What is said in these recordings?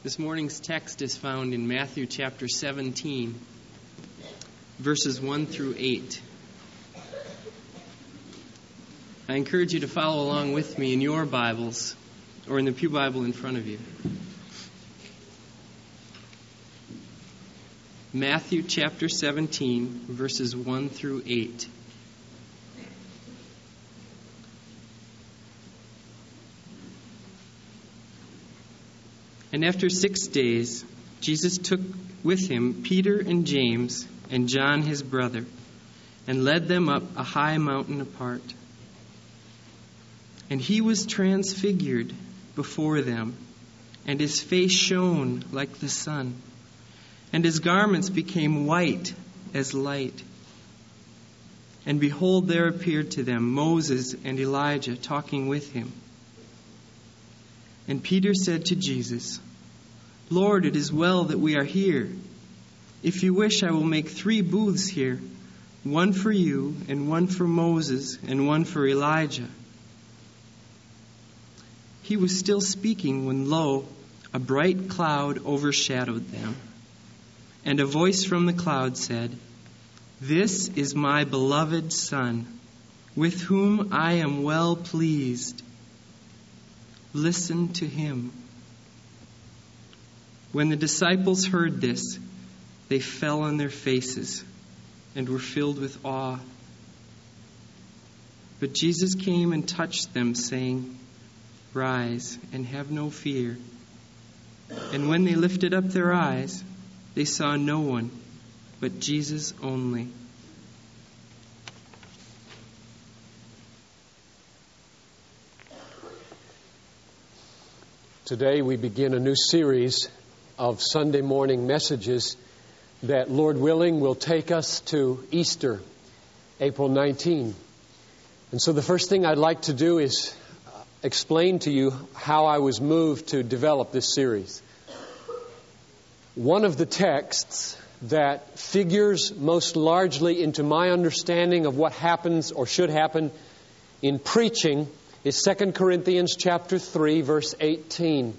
This morning's text is found in Matthew chapter 17, verses 1 through 8. I encourage you to follow along with me in your Bibles or in the Pew Bible in front of you. Matthew chapter 17, verses 1 through 8. And after six days, Jesus took with him Peter and James and John his brother, and led them up a high mountain apart. And he was transfigured before them, and his face shone like the sun, and his garments became white as light. And behold, there appeared to them Moses and Elijah talking with him. And Peter said to Jesus, Lord, it is well that we are here. If you wish, I will make three booths here one for you, and one for Moses, and one for Elijah. He was still speaking when, lo, a bright cloud overshadowed them. And a voice from the cloud said, This is my beloved Son, with whom I am well pleased. Listen to him. When the disciples heard this, they fell on their faces and were filled with awe. But Jesus came and touched them, saying, Rise and have no fear. And when they lifted up their eyes, they saw no one but Jesus only. Today we begin a new series of Sunday morning messages that, Lord willing, will take us to Easter, April 19. And so the first thing I'd like to do is uh, explain to you how I was moved to develop this series. One of the texts that figures most largely into my understanding of what happens or should happen in preaching is 2 Corinthians chapter 3 verse 18.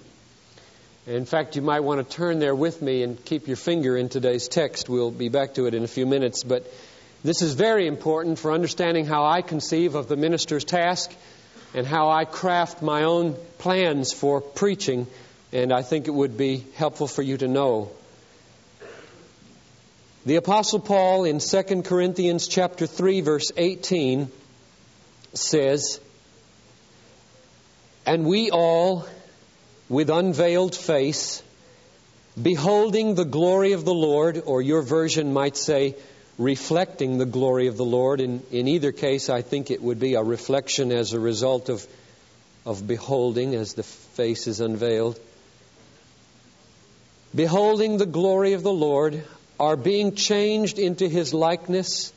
In fact, you might want to turn there with me and keep your finger in today's text. We'll be back to it in a few minutes, but this is very important for understanding how I conceive of the minister's task and how I craft my own plans for preaching, and I think it would be helpful for you to know. The apostle Paul in 2 Corinthians chapter 3 verse 18 says, "And we all with unveiled face, beholding the glory of the Lord, or your version might say, reflecting the glory of the Lord. In, in either case, I think it would be a reflection as a result of, of beholding as the face is unveiled. Beholding the glory of the Lord, are being changed into his likeness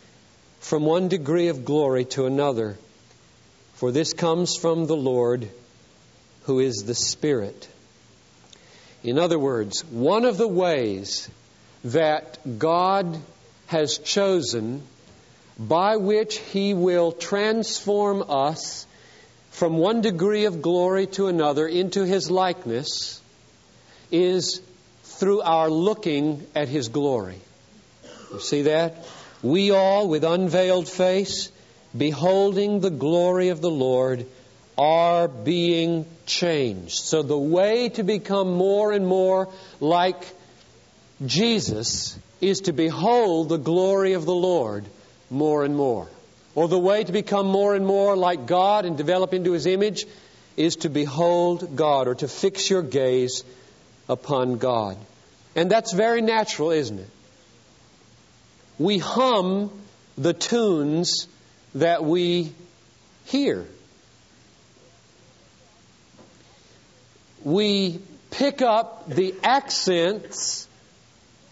from one degree of glory to another. For this comes from the Lord who is the Spirit. In other words, one of the ways that God has chosen by which He will transform us from one degree of glory to another into His likeness is through our looking at His glory. You see that? We all, with unveiled face, beholding the glory of the Lord, are being changed. So the way to become more and more like Jesus is to behold the glory of the Lord more and more. Or the way to become more and more like God and develop into His image is to behold God or to fix your gaze upon God. And that's very natural, isn't it? We hum the tunes that we hear. We pick up the accents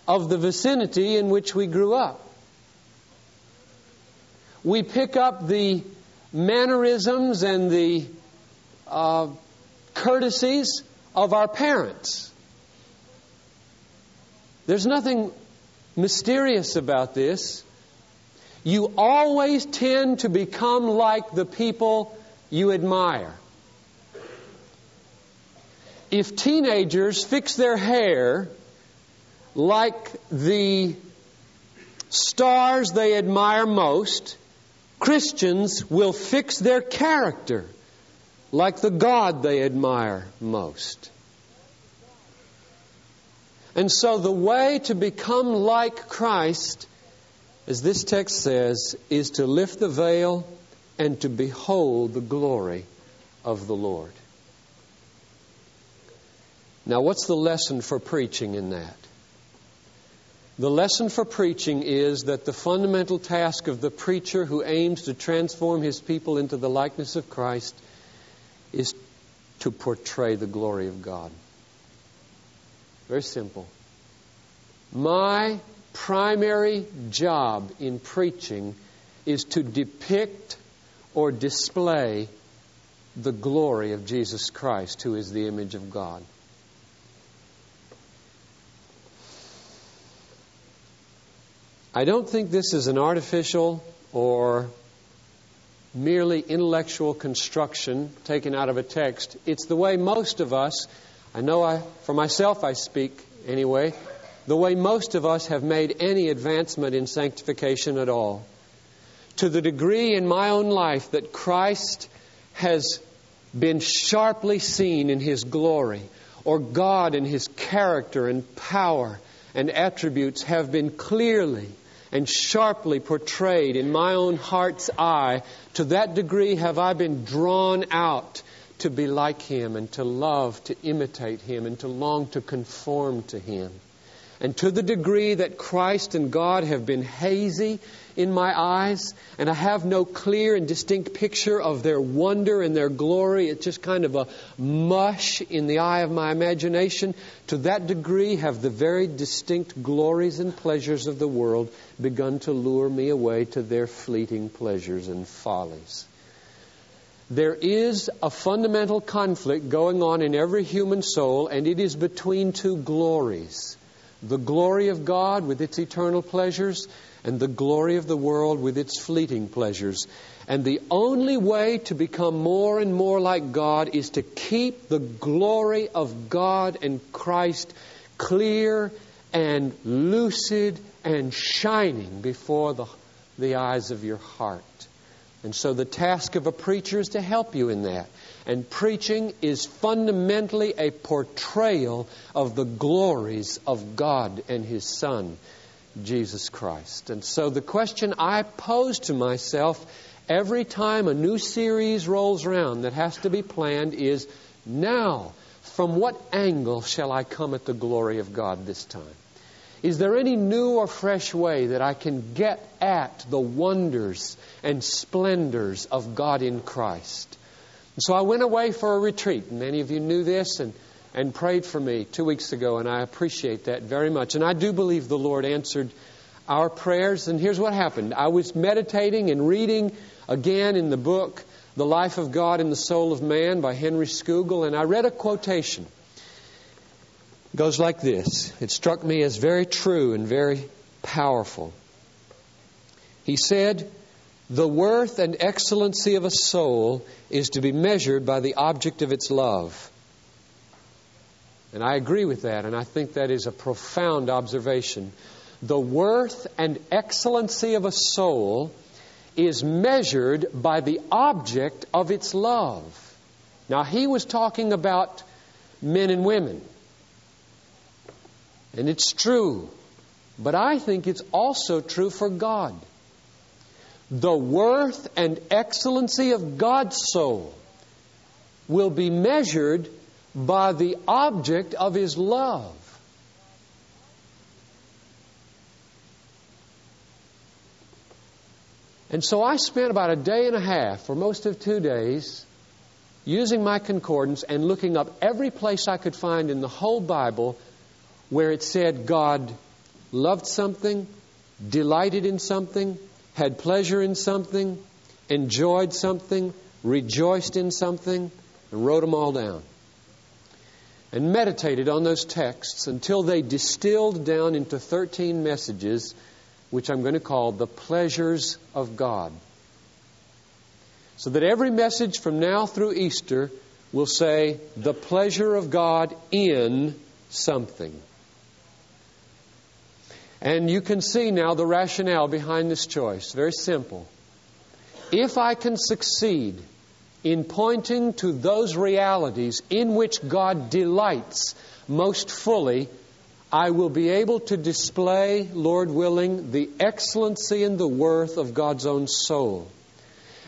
of the vicinity in which we grew up. We pick up the mannerisms and the uh, courtesies of our parents. There's nothing mysterious about this. You always tend to become like the people you admire. If teenagers fix their hair like the stars they admire most, Christians will fix their character like the God they admire most. And so the way to become like Christ, as this text says, is to lift the veil and to behold the glory of the Lord. Now, what's the lesson for preaching in that? The lesson for preaching is that the fundamental task of the preacher who aims to transform his people into the likeness of Christ is to portray the glory of God. Very simple. My primary job in preaching is to depict or display the glory of Jesus Christ, who is the image of God. I don't think this is an artificial or merely intellectual construction taken out of a text. It's the way most of us, I know I, for myself I speak anyway, the way most of us have made any advancement in sanctification at all. To the degree in my own life that Christ has been sharply seen in His glory, or God in His character and power and attributes have been clearly and sharply portrayed in my own heart's eye, to that degree have I been drawn out to be like Him and to love, to imitate Him, and to long to conform to Him. And to the degree that Christ and God have been hazy in my eyes, and I have no clear and distinct picture of their wonder and their glory, it's just kind of a mush in the eye of my imagination. To that degree have the very distinct glories and pleasures of the world begun to lure me away to their fleeting pleasures and follies. There is a fundamental conflict going on in every human soul, and it is between two glories the glory of God with its eternal pleasures and the glory of the world with its fleeting pleasures. And the only way to become more and more like God is to keep the glory of God and Christ clear and lucid and shining before the, the eyes of your heart. And so the task of a preacher is to help you in that. And preaching is fundamentally a portrayal of the glories of God and His Son, Jesus Christ. And so the question I pose to myself every time a new series rolls around that has to be planned is now, from what angle shall I come at the glory of God this time? Is there any new or fresh way that I can get at the wonders and splendors of God in Christ? And so I went away for a retreat. and Many of you knew this and, and prayed for me two weeks ago, and I appreciate that very much. And I do believe the Lord answered our prayers. And here's what happened I was meditating and reading again in the book, The Life of God in the Soul of Man by Henry Scougal, and I read a quotation. It goes like this. It struck me as very true and very powerful. He said, the worth and excellency of a soul is to be measured by the object of its love. And I agree with that, and I think that is a profound observation. The worth and excellency of a soul is measured by the object of its love. Now, he was talking about men and women. And it's true. But I think it's also true for God the worth and excellency of God's soul will be measured by the object of His love. And so I spent about a day and a half, for most of two days, using my concordance and looking up every place I could find in the whole Bible where it said God loved something, delighted in something, had pleasure in something, enjoyed something, rejoiced in something, and wrote them all down. And meditated on those texts until they distilled down into 13 messages, which I'm going to call the pleasures of God. So that every message from now through Easter will say, the pleasure of God in something. And you can see now the rationale behind this choice. Very simple. If I can succeed in pointing to those realities in which God delights most fully, I will be able to display, Lord willing, the excellency and the worth of God's own soul.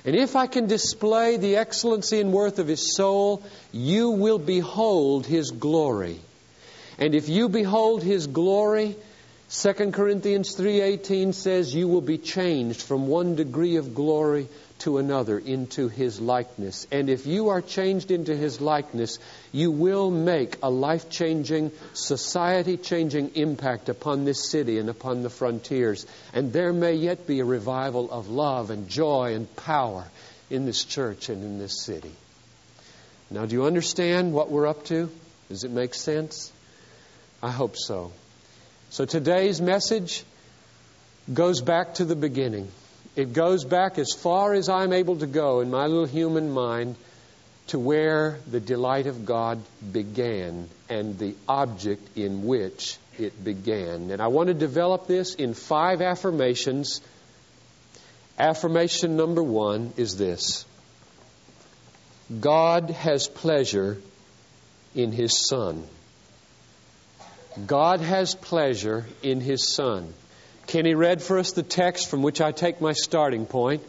And if I can display the excellency and worth of His soul, you will behold His glory. And if you behold His glory, 2 Corinthians 3:18 says you will be changed from one degree of glory to another into his likeness. And if you are changed into his likeness, you will make a life-changing, society-changing impact upon this city and upon the frontiers. And there may yet be a revival of love and joy and power in this church and in this city. Now, do you understand what we're up to? Does it make sense? I hope so. So today's message goes back to the beginning. It goes back as far as I'm able to go in my little human mind to where the delight of God began and the object in which it began. And I want to develop this in five affirmations. Affirmation number one is this God has pleasure in His Son. God has pleasure in His Son. Kenny read for us the text from which I take my starting point.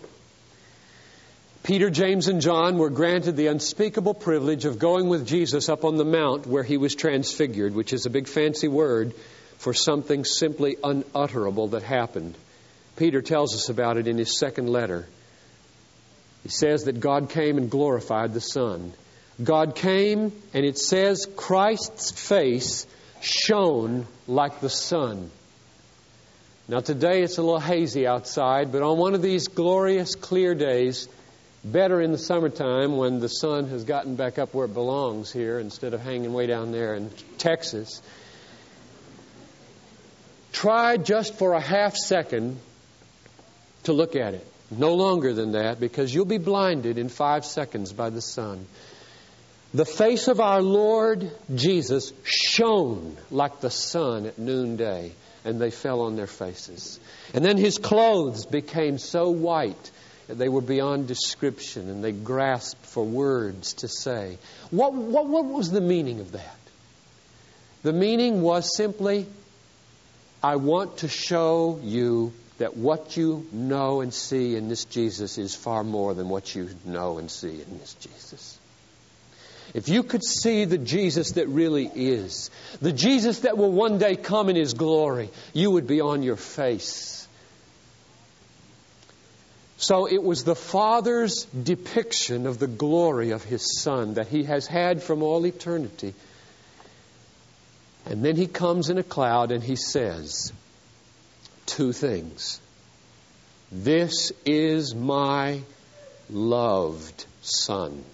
Peter, James, and John were granted the unspeakable privilege of going with Jesus up on the mount where he was transfigured, which is a big fancy word for something simply unutterable that happened. Peter tells us about it in his second letter. He says that God came and glorified the Son. God came, and it says Christ's face shone like the sun. Now, today it's a little hazy outside, but on one of these glorious, clear days, better in the summertime when the sun has gotten back up where it belongs here instead of hanging way down there in Texas, try just for a half second to look at it. No longer than that, because you'll be blinded in five seconds by the sun. The face of our Lord Jesus shone like the sun at noonday, and they fell on their faces. And then his clothes became so white that they were beyond description, and they grasped for words to say. What, what, what was the meaning of that? The meaning was simply, I want to show you that what you know and see in this Jesus is far more than what you know and see in this Jesus. If you could see the Jesus that really is, the Jesus that will one day come in His glory, you would be on your face. So it was the Father's depiction of the glory of His Son that He has had from all eternity. And then He comes in a cloud and He says two things. This is my loved Son.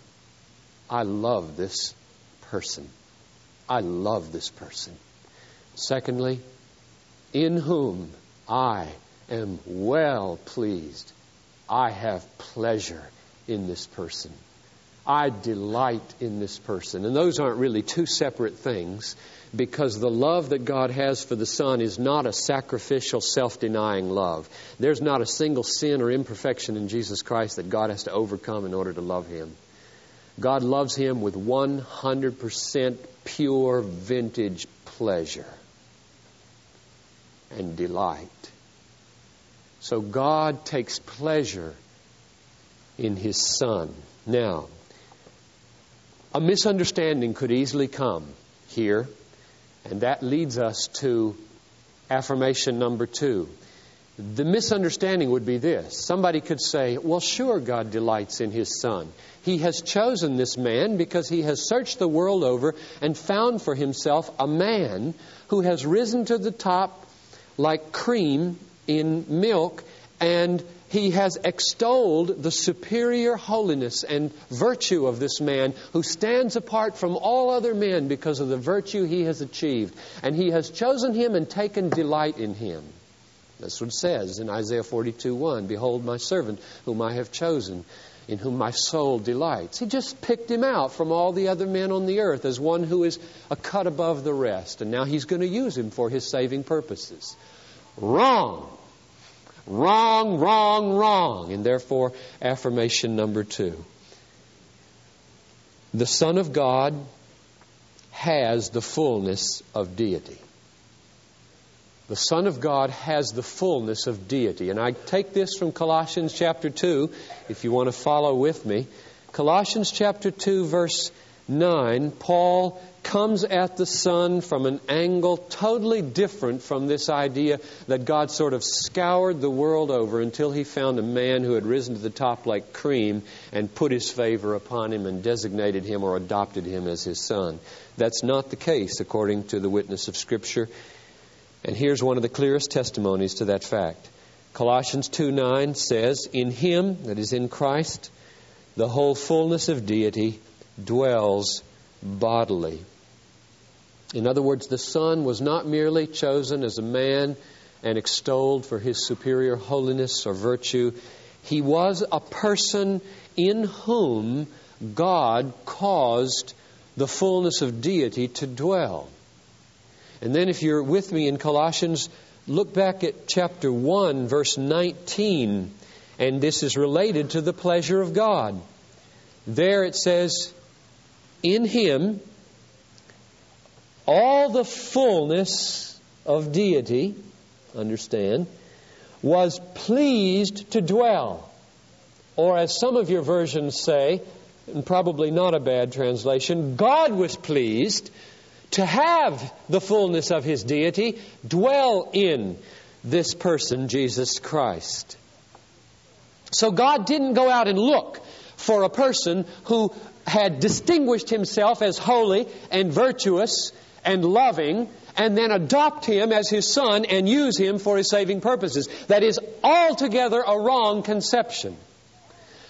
I love this person. I love this person. Secondly, in whom I am well pleased. I have pleasure in this person. I delight in this person. And those aren't really two separate things because the love that God has for the Son is not a sacrificial, self denying love. There's not a single sin or imperfection in Jesus Christ that God has to overcome in order to love Him. God loves him with 100% pure vintage pleasure and delight. So God takes pleasure in his son. Now, a misunderstanding could easily come here, and that leads us to affirmation number two. The misunderstanding would be this. Somebody could say, well, sure, God delights in His Son. He has chosen this man because He has searched the world over and found for Himself a man who has risen to the top like cream in milk and he has extolled the superior holiness and virtue of this man who stands apart from all other men because of the virtue he has achieved. And he has chosen him and taken delight in him. That's what it says in Isaiah 42 1. Behold, my servant, whom I have chosen. in whom my soul delights. He just picked him out from all the other men on the earth as one who is a cut above the rest, and now he's going to use him for his saving purposes. Wrong. Wrong, wrong, wrong. And therefore, affirmation number two. The Son of God has the fullness of deity. The Son of God has the fullness of deity. And I take this from Colossians chapter 2, if you want to follow with me. Colossians chapter 2, verse 9, Paul comes at the Son from an angle totally different from this idea that God sort of scoured the world over until he found a man who had risen to the top like cream and put his favor upon him and designated him or adopted him as his son. That's not the case according to the witness of Scripture. And here's one of the clearest testimonies to that fact. Colossians 2 9 says, In him, that is in Christ, the whole fullness of deity dwells bodily. In other words, the Son was not merely chosen as a man and extolled for his superior holiness or virtue, he was a person in whom God caused the fullness of deity to dwell. And then, if you're with me in Colossians, look back at chapter 1, verse 19, and this is related to the pleasure of God. There it says, In Him, all the fullness of deity, understand, was pleased to dwell. Or, as some of your versions say, and probably not a bad translation, God was pleased to have the fullness of his deity dwell in this person, Jesus Christ. So God didn't go out and look for a person who had distinguished himself as holy and virtuous and loving and then adopt him as his son and use him for his saving purposes. That is altogether a wrong conception.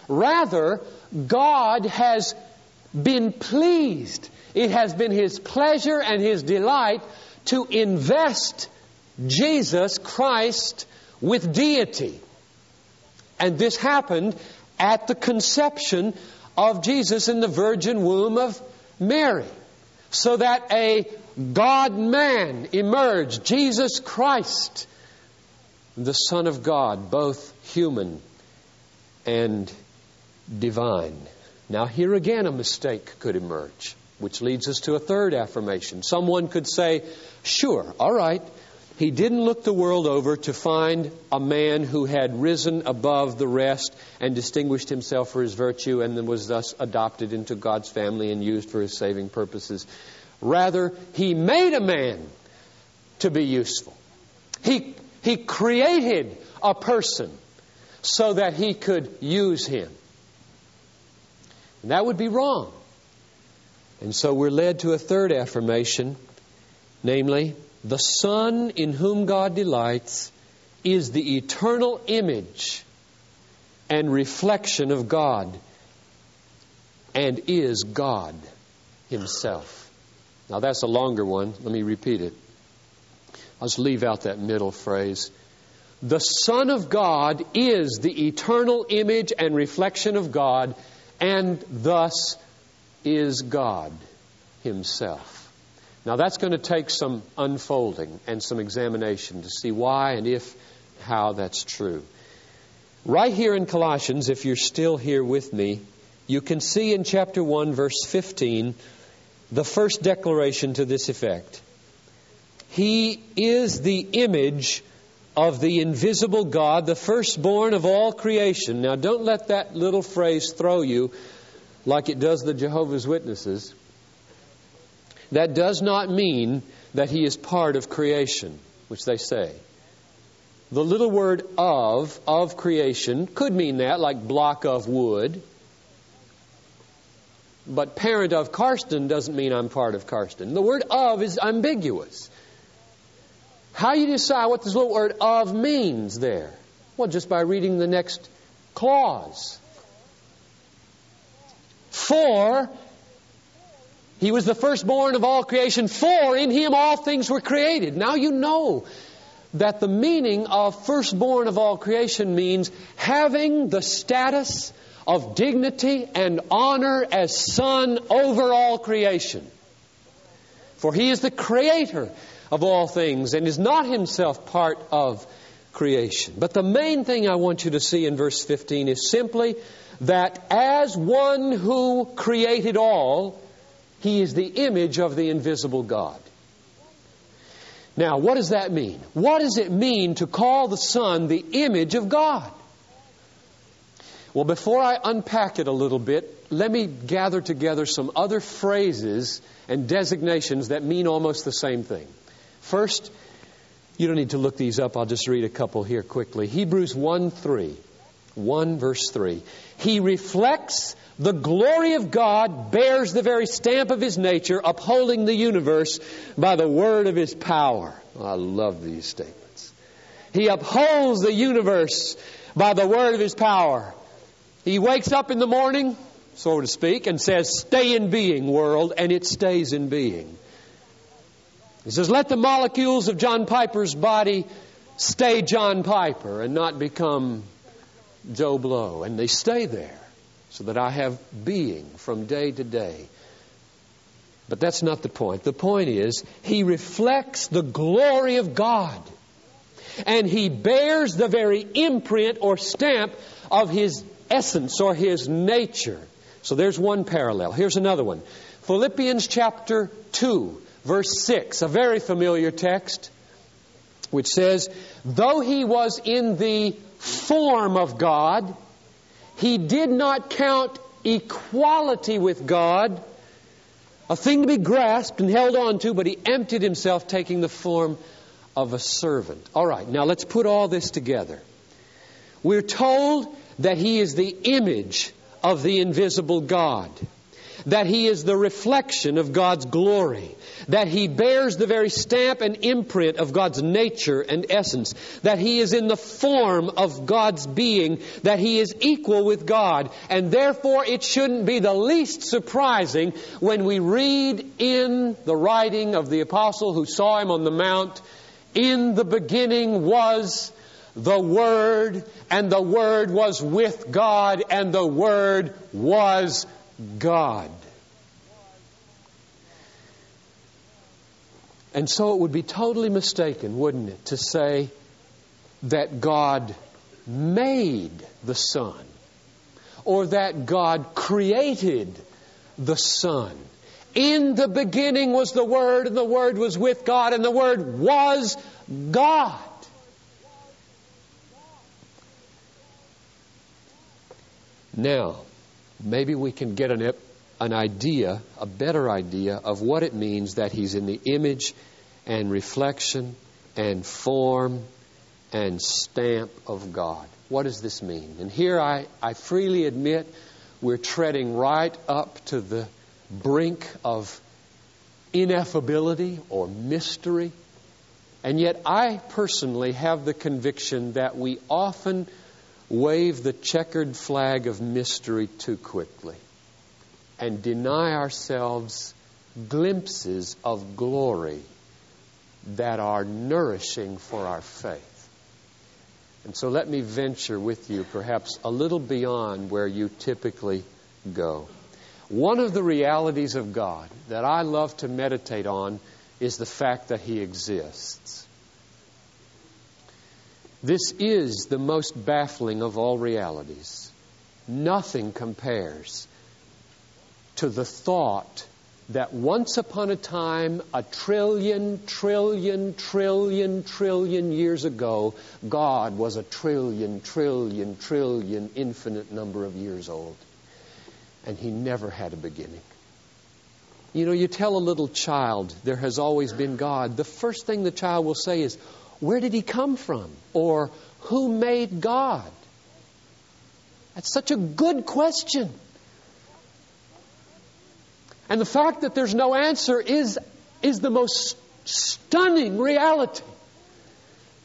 Rather, God has been pleased it has been His pleasure and His delight to invest Jesus Christ with deity. And this happened at the conception of Jesus in the virgin womb of Mary. So that a God man emerged, Jesus Christ, the Son of God, both human and divine. Now, here again, a mistake could emerge. Which leads us to a third affirmation. Someone could say, sure, all right, he didn't look the world over to find a man who had risen above the rest and distinguished himself for his virtue and was thus adopted into God's family and used for his saving purposes. Rather, he made a man to be useful. He, he created a person so that he could use him. And that would be wrong. And so we're led to a third affirmation, namely, the Son in whom God delights is the eternal image and reflection of God and is God Himself. Now that's a longer one. Let me repeat it. I'll just leave out that middle phrase. The Son of God is the eternal image and reflection of God and thus is God Himself. Now, that's going to take some unfolding and some examination to see why and if, how that's true. Right here in Colossians, if you're still here with me, you can see in chapter 1, verse 15, the first declaration to this effect. He is the image of the invisible God, the firstborn of all creation. Now, don't let that little phrase throw you like it does the Jehovah's Witnesses, that does not mean that he is part of creation, which they say. The little word of, of creation, could mean that, like block of wood. But parent of Karsten doesn't mean I'm part of Karsten. The word of is ambiguous. How you decide what this little word of means there? Well, just by reading the next clause. For he was the firstborn of all creation, for in him all things were created. Now you know that the meaning of firstborn of all creation means having the status of dignity and honor as Son over all creation. For He is the Creator of all things and is not Himself part of creation. But the main thing I want you to see in verse 15 is simply that as one who created all, He is the image of the invisible God. Now, what does that mean? What does it mean to call the Son the image of God? Well, before I unpack it a little bit, let me gather together some other phrases and designations that mean almost the same thing. First, you don't need to look these up, I'll just read a couple here quickly. Hebrews 1 3. 1 verse 3. He reflects the glory of God, bears the very stamp of His nature, upholding the universe by the word of His power. Oh, I love these statements. He upholds the universe by the word of His power. He wakes up in the morning, so to speak, and says, Stay in being, world, and it stays in being. He says, Let the molecules of John Piper's body stay John Piper and not become Joe Blow. And they stay there so that I have being from day to day. But that's not the point. The point is, he reflects the glory of God. And he bears the very imprint or stamp of his essence or his nature. So there's one parallel. Here's another one. Philippians chapter 2, verse 6, a very familiar text, which says, Though he was in the form of God, he did not count equality with God a thing to be grasped and held on to, but he emptied himself, taking the form of a servant. All right, now let's put all this together. We're told that He is the image of the invisible God, that He is the reflection of God's glory, that He bears the very stamp and imprint of God's nature and essence, that He is in the form of God's being, that He is equal with God, and therefore it shouldn't be the least surprising when we read in the writing of the apostle who saw Him on the Mount, in the beginning was the Word, and the Word was with God, and the Word was God. And so it would be totally mistaken, wouldn't it, to say that God made the Son or that God created the Son. In the beginning was the Word, and the Word was with God, and the Word was God. Now, maybe we can get an, an idea, a better idea, of what it means that He's in the image and reflection and form and stamp of God. What does this mean? And here I, I freely admit we're treading right up to the brink of ineffability or mystery. And yet, I personally have the conviction that we often wave the checkered flag of mystery too quickly and deny ourselves glimpses of glory that are nourishing for our faith. And so let me venture with you perhaps a little beyond where you typically go. One of the realities of God that I love to meditate on is the fact that He exists. This is the most baffling of all realities. Nothing compares to the thought that once upon a time, a trillion, trillion, trillion, trillion years ago, God was a trillion, trillion, trillion, infinite number of years old. And He never had a beginning. You know, you tell a little child there has always been God, the first thing the child will say is, where did he come from? Or who made God? That's such a good question. And the fact that there's no answer is, is the most stunning reality.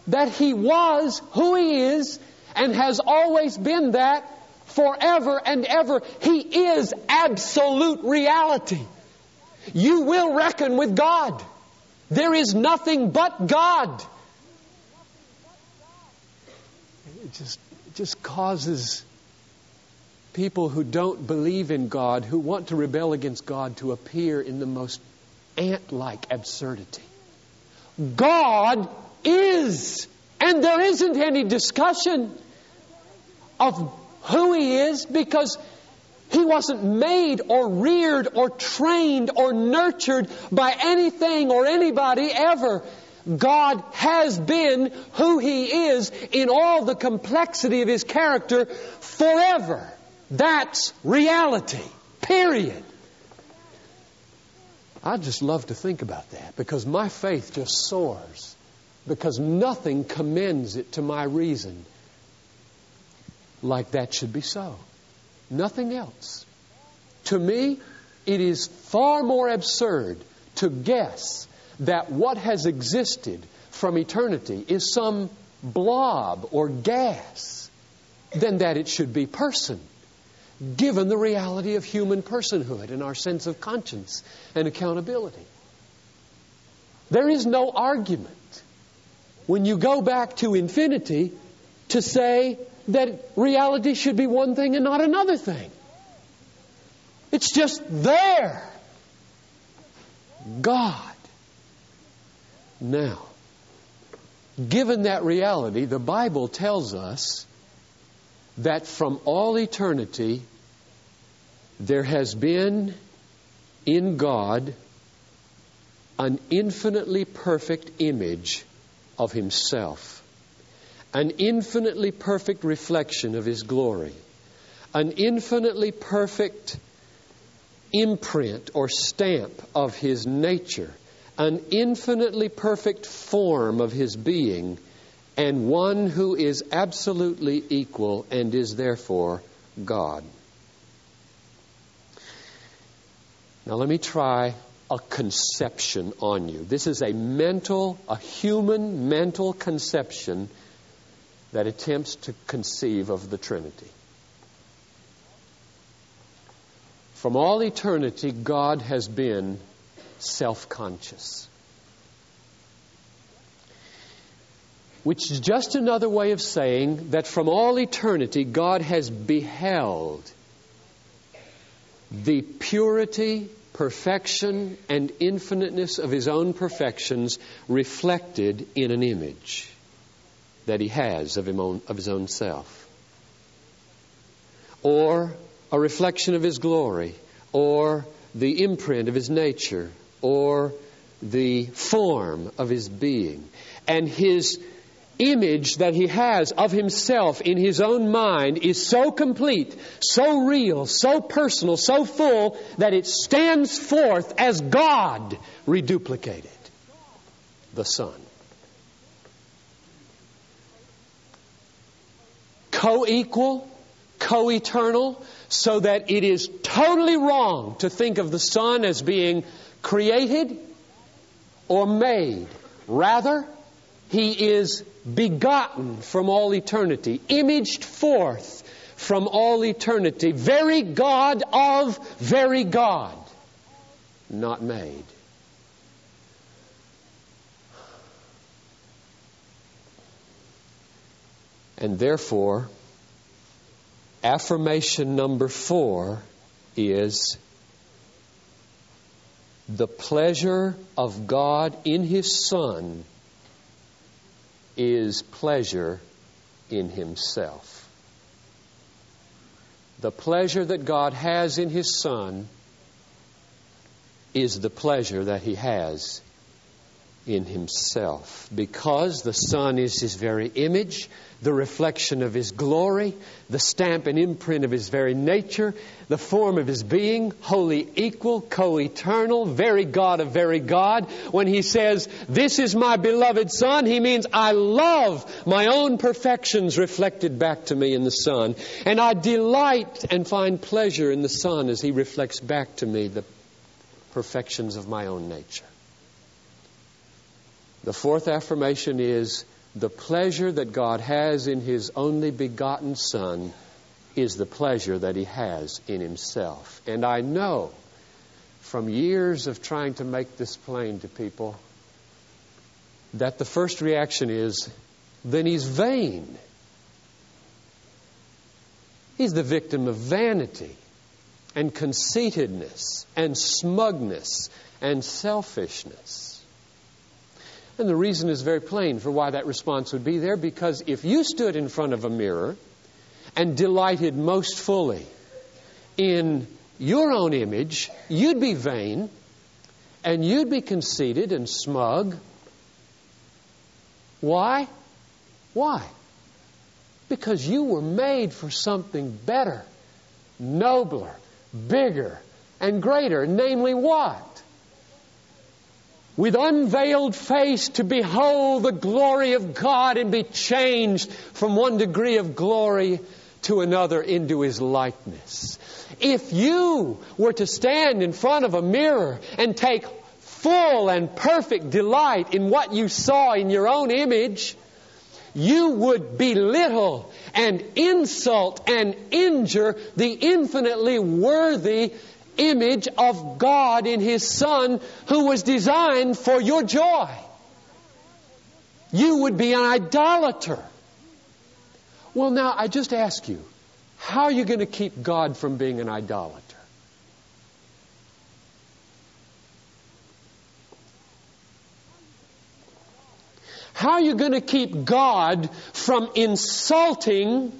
That he was who he is and has always been that forever and ever. He is absolute reality. You will reckon with God. There is nothing but God. it just, it just causes people who don't believe in God, who want to rebel against God, to appear in the most ant like absurdity. God is, and there isn't any discussion of who He is because He wasn't made or reared or trained or nurtured by anything or anybody ever. God has been who He is in all the complexity of His character forever. That's reality. Period. I just love to think about that because my faith just soars because nothing commends it to my reason like that should be so. Nothing else. To me, it is far more absurd to guess that what has existed from eternity is some blob or gas than that it should be person given the reality of human personhood and our sense of conscience and accountability. There is no argument when you go back to infinity to say that reality should be one thing and not another thing. It's just there. God. Now, given that reality, the Bible tells us that from all eternity there has been in God an infinitely perfect image of Himself, an infinitely perfect reflection of His glory, an infinitely perfect imprint or stamp of His nature, an infinitely perfect form of His being and one who is absolutely equal and is therefore God. Now, let me try a conception on you. This is a mental, a human mental conception that attempts to conceive of the Trinity. From all eternity, God has been self conscious. Which is just another way of saying that from all eternity, God has beheld the purity, perfection, and infiniteness of His own perfections reflected in an image that He has of, own, of His own self. Or a reflection of His glory, or the imprint of His nature, or the form of His being. And His image that he has of himself in his own mind is so complete, so real, so personal, so full that it stands forth as God reduplicated, the Son. Co equal, co eternal, so that it is totally wrong to think of the Son as being created or made. Rather, he is begotten from all eternity, imaged forth from all eternity, very God of very God, not made. And therefore, affirmation number four is the pleasure of God in His Son is pleasure in Himself. The pleasure that God has in His Son is the pleasure that He has in Himself. Because the Son is His very image, the reflection of His glory, the stamp and imprint of His very nature, the form of His being, wholly equal, co eternal, very God of very God. When He says, This is my beloved Son, He means I love my own perfections reflected back to me in the Son. And I delight and find pleasure in the Son as He reflects back to me the perfections of my own nature. The fourth affirmation is the pleasure that God has in His only begotten Son is the pleasure that He has in Himself. And I know from years of trying to make this plain to people that the first reaction is, then He's vain. He's the victim of vanity and conceitedness and smugness and selfishness. And the reason is very plain for why that response would be there because if you stood in front of a mirror and delighted most fully in your own image, you'd be vain and you'd be conceited and smug. Why? Why? Because you were made for something better, nobler, bigger, and greater. Namely, what? With unveiled face to behold the glory of God and be changed from one degree of glory to another into His likeness. If you were to stand in front of a mirror and take full and perfect delight in what you saw in your own image, you would belittle and insult and injure the infinitely worthy image of God in His Son who was designed for your joy. You would be an idolater. Well, now, I just ask you, how are you going to keep God from being an idolater? How are you going to keep God from insulting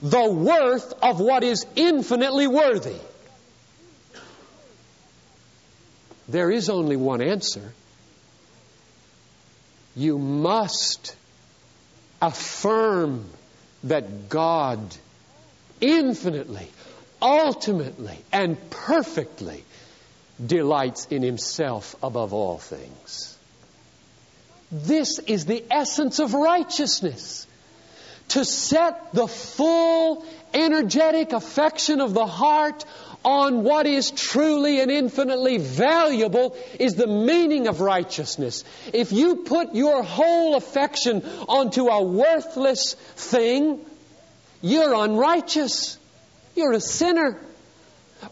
the worth of what is infinitely worthy? There is only one answer. You must affirm that God infinitely, ultimately, and perfectly delights in Himself above all things. This is the essence of righteousness. To set the full, energetic affection of the heart on what is truly and infinitely valuable is the meaning of righteousness. If you put your whole affection onto a worthless thing, you're unrighteous. You're a sinner.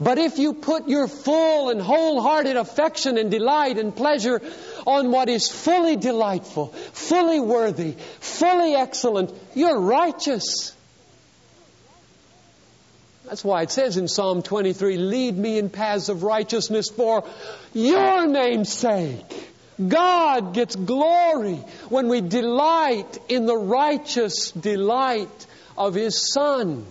But if you put your full and wholehearted affection and delight and pleasure on what is fully delightful, fully worthy, fully excellent, you're righteous. That's why it says in Psalm 23 Lead me in paths of righteousness for your name's sake. God gets glory when we delight in the righteous delight of His Son.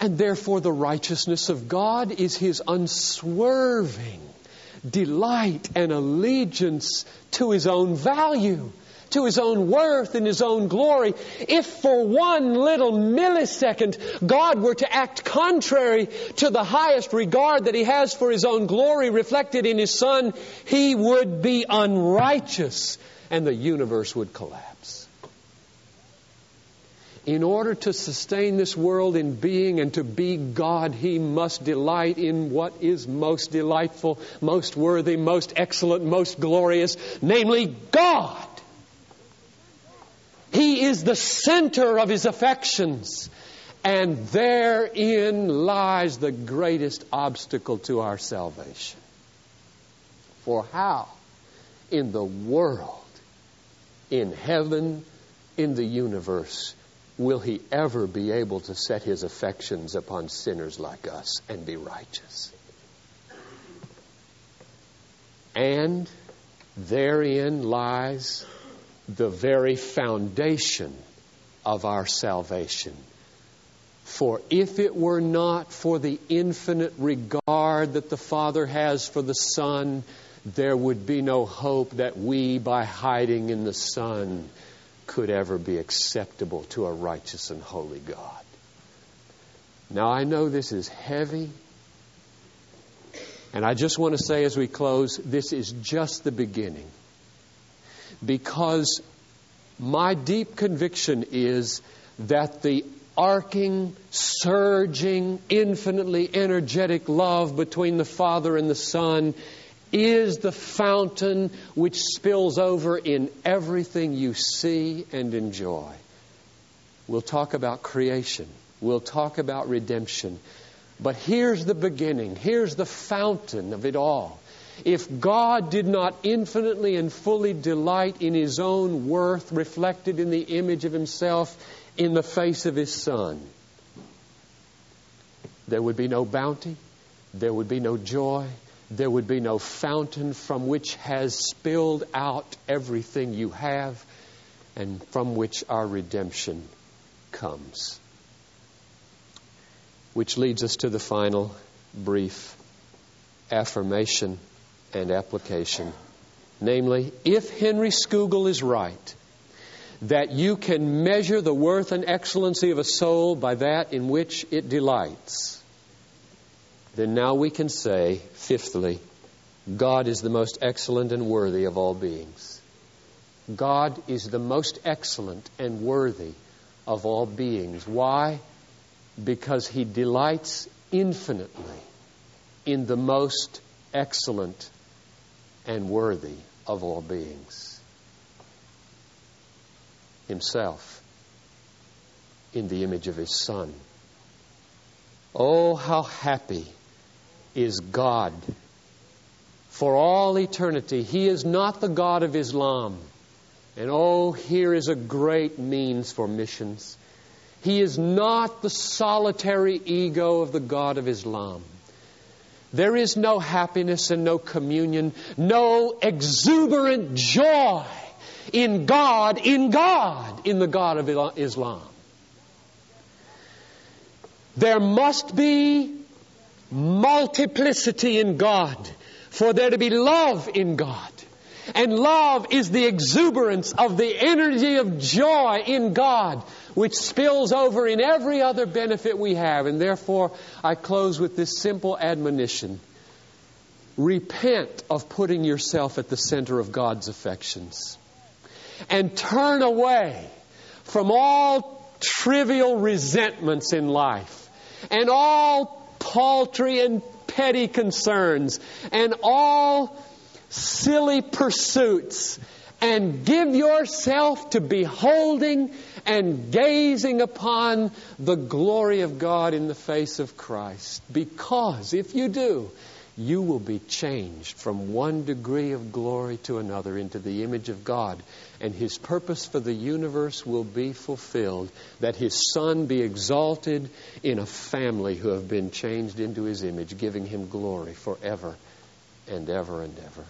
And therefore, the righteousness of God is His unswerving delight and allegiance to His own value, to His own worth and His own glory. If for one little millisecond God were to act contrary to the highest regard that He has for His own glory reflected in His Son, He would be unrighteous and the universe would collapse in order to sustain this world in being and to be God, he must delight in what is most delightful, most worthy, most excellent, most glorious, namely God. He is the center of his affections, and therein lies the greatest obstacle to our salvation. For how in the world, in heaven, in the universe, will he ever be able to set his affections upon sinners like us and be righteous? And therein lies the very foundation of our salvation. For if it were not for the infinite regard that the Father has for the Son, there would be no hope that we, by hiding in the Son, could ever be acceptable to a righteous and holy God. Now, I know this is heavy, and I just want to say as we close this is just the beginning. Because my deep conviction is that the arcing, surging, infinitely energetic love between the Father and the Son is the fountain which spills over in everything you see and enjoy. We'll talk about creation. We'll talk about redemption. But here's the beginning. Here's the fountain of it all. If God did not infinitely and fully delight in His own worth reflected in the image of Himself, in the face of His Son, there would be no bounty, there would be no joy, there would be no fountain from which has spilled out everything you have and from which our redemption comes. Which leads us to the final brief affirmation and application. Namely, if Henry Scougal is right, that you can measure the worth and excellency of a soul by that in which it delights, then now we can say, fifthly, God is the most excellent and worthy of all beings. God is the most excellent and worthy of all beings. Why? Because He delights infinitely in the most excellent and worthy of all beings. Himself in the image of His Son. Oh, how happy is God for all eternity. He is not the God of Islam. And oh, here is a great means for missions. He is not the solitary ego of the God of Islam. There is no happiness and no communion, no exuberant joy in God, in God, in the God of Islam. There must be multiplicity in God for there to be love in God. And love is the exuberance of the energy of joy in God, which spills over in every other benefit we have. And therefore, I close with this simple admonition repent of putting yourself at the center of God's affections. And turn away from all trivial resentments in life and all paltry and petty concerns and all silly pursuits and give yourself to beholding and gazing upon the glory of God in the face of Christ. Because if you do, you will be changed from one degree of glory to another into the image of God. And His purpose for the universe will be fulfilled that His Son be exalted in a family who have been changed into His image, giving Him glory forever and ever and ever.